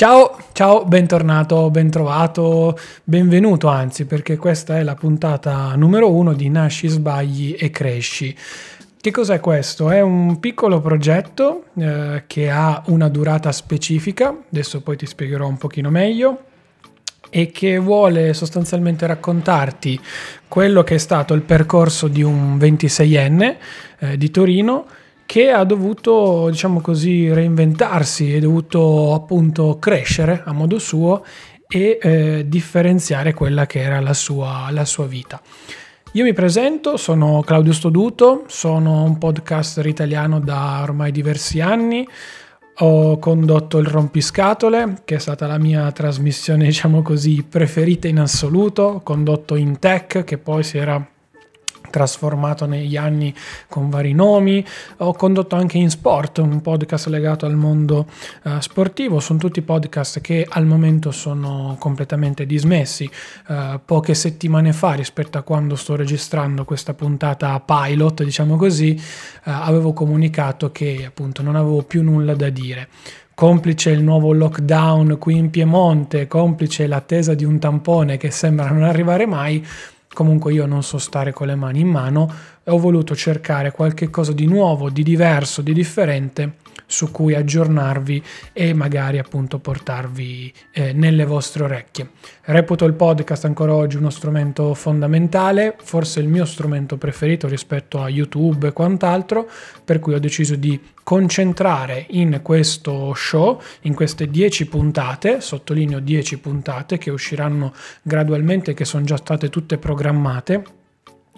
Ciao, ciao, bentornato, bentrovato, benvenuto anzi, perché questa è la puntata numero uno di Nasci, sbagli e cresci. Che cos'è questo? È un piccolo progetto eh, che ha una durata specifica, adesso poi ti spiegherò un pochino meglio, e che vuole sostanzialmente raccontarti quello che è stato il percorso di un 26enne eh, di Torino che ha dovuto, diciamo così, reinventarsi, è dovuto appunto crescere a modo suo e eh, differenziare quella che era la sua, la sua vita. Io mi presento, sono Claudio Stoduto, sono un podcaster italiano da ormai diversi anni, ho condotto il Rompiscatole, che è stata la mia trasmissione, diciamo così, preferita in assoluto, ho condotto in tech, che poi si era trasformato negli anni con vari nomi, ho condotto anche in sport un podcast legato al mondo uh, sportivo, sono tutti podcast che al momento sono completamente dismessi, uh, poche settimane fa rispetto a quando sto registrando questa puntata pilot, diciamo così, uh, avevo comunicato che appunto non avevo più nulla da dire. Complice il nuovo lockdown qui in Piemonte, complice l'attesa di un tampone che sembra non arrivare mai, comunque io non so stare con le mani in mano ho voluto cercare qualche cosa di nuovo, di diverso, di differente su cui aggiornarvi e magari appunto portarvi eh, nelle vostre orecchie. Reputo il podcast ancora oggi uno strumento fondamentale, forse il mio strumento preferito rispetto a YouTube e quant'altro, per cui ho deciso di concentrare in questo show, in queste 10 puntate, sottolineo 10 puntate che usciranno gradualmente, che sono già state tutte programmate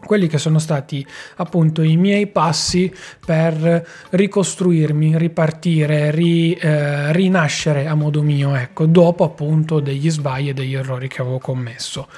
quelli che sono stati appunto i miei passi per ricostruirmi, ripartire, ri, eh, rinascere a modo mio, ecco, dopo appunto degli sbagli e degli errori che avevo commesso.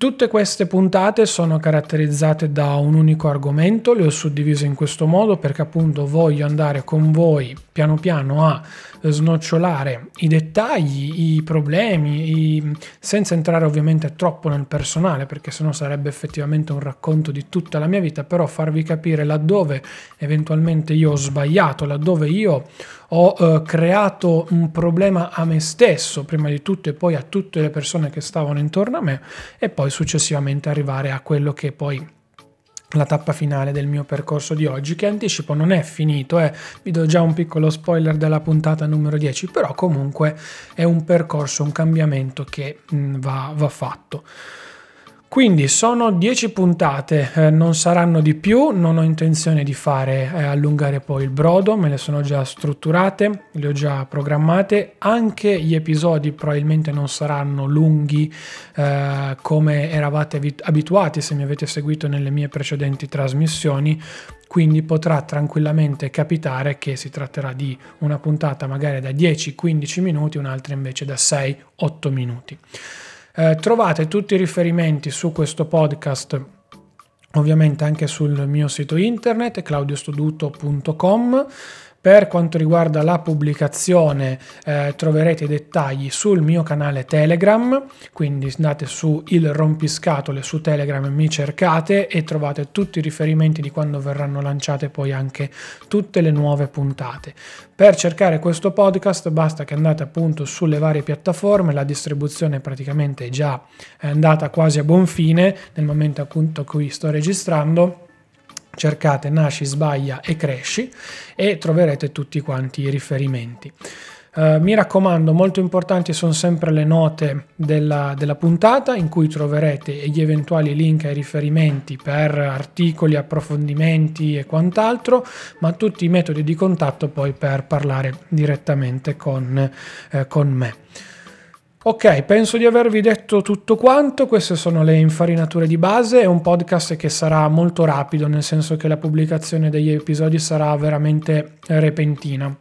Tutte queste puntate sono caratterizzate da un unico argomento, le ho suddivise in questo modo perché appunto voglio andare con voi piano piano a snocciolare i dettagli, i problemi, i... senza entrare ovviamente troppo nel personale perché sennò sarebbe effettivamente un racconto di tutta la mia vita, però farvi capire laddove eventualmente io ho sbagliato, laddove io ho eh, creato un problema a me stesso prima di tutto e poi a tutte le persone che stavano intorno a me e poi successivamente arrivare a quello che poi la tappa finale del mio percorso di oggi che anticipo non è finito, eh. vi do già un piccolo spoiler della puntata numero 10, però comunque è un percorso, un cambiamento che mh, mm, va, va fatto. Quindi sono 10 puntate, eh, non saranno di più, non ho intenzione di fare eh, allungare poi il brodo, me le sono già strutturate, le ho già programmate, anche gli episodi probabilmente non saranno lunghi eh, come eravate abituati se mi avete seguito nelle mie precedenti trasmissioni, quindi potrà tranquillamente capitare che si tratterà di una puntata magari da 10-15 minuti, un'altra invece da 6-8 minuti. Eh, trovate tutti i riferimenti su questo podcast ovviamente anche sul mio sito internet claudiostoduto.com per quanto riguarda la pubblicazione eh, troverete i dettagli sul mio canale Telegram, quindi andate su il rompiscatole su Telegram e mi cercate e trovate tutti i riferimenti di quando verranno lanciate poi anche tutte le nuove puntate. Per cercare questo podcast basta che andate appunto sulle varie piattaforme, la distribuzione praticamente è già andata quasi a buon fine nel momento appunto cui sto registrando cercate Nasci, Sbaglia e Cresci e troverete tutti quanti i riferimenti. Uh, mi raccomando, molto importanti sono sempre le note della, della, puntata in cui troverete gli eventuali link e riferimenti per articoli, approfondimenti e quant'altro, ma tutti i metodi di contatto poi per parlare direttamente con, eh, con me. Ok, penso di avervi detto tutto quanto, queste sono le infarinature di base, è un podcast che sarà molto rapido, nel senso che la pubblicazione degli episodi sarà veramente repentina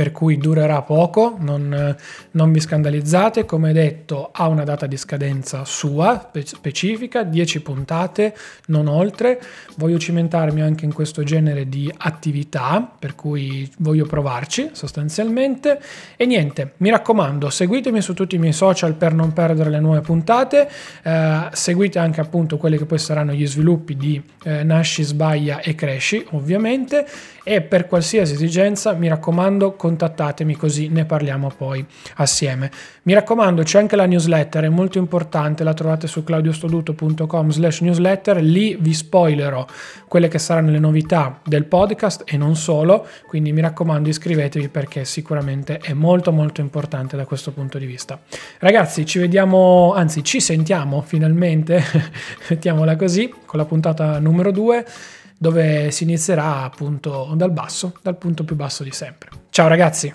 per cui durerà poco, non, non, vi scandalizzate, come detto ha una data di scadenza sua specifica, 10 puntate, non oltre, voglio cimentarmi anche in questo genere di attività, per cui voglio provarci sostanzialmente. E niente, mi raccomando, seguitemi su tutti i miei social per non perdere le nuove puntate, eh, seguite anche appunto quelli che poi saranno gli sviluppi di eh, Nasci, Sbaglia e Cresci ovviamente. E per qualsiasi esigenza mi raccomando contattatemi così ne parliamo poi assieme. Mi raccomando, c'è anche la newsletter, è molto importante, la trovate su claudiostoduto.com slash newsletter, lì vi spoilerò quelle che saranno le novità del podcast e non solo, quindi mi raccomando iscrivetevi perché sicuramente è molto molto importante da questo punto di vista. Ragazzi, ci vediamo, anzi ci sentiamo finalmente, mettiamola così, con la puntata numero 2 dove si inizierà appunto dal basso, dal punto più basso di sempre. Ciao ragazzi!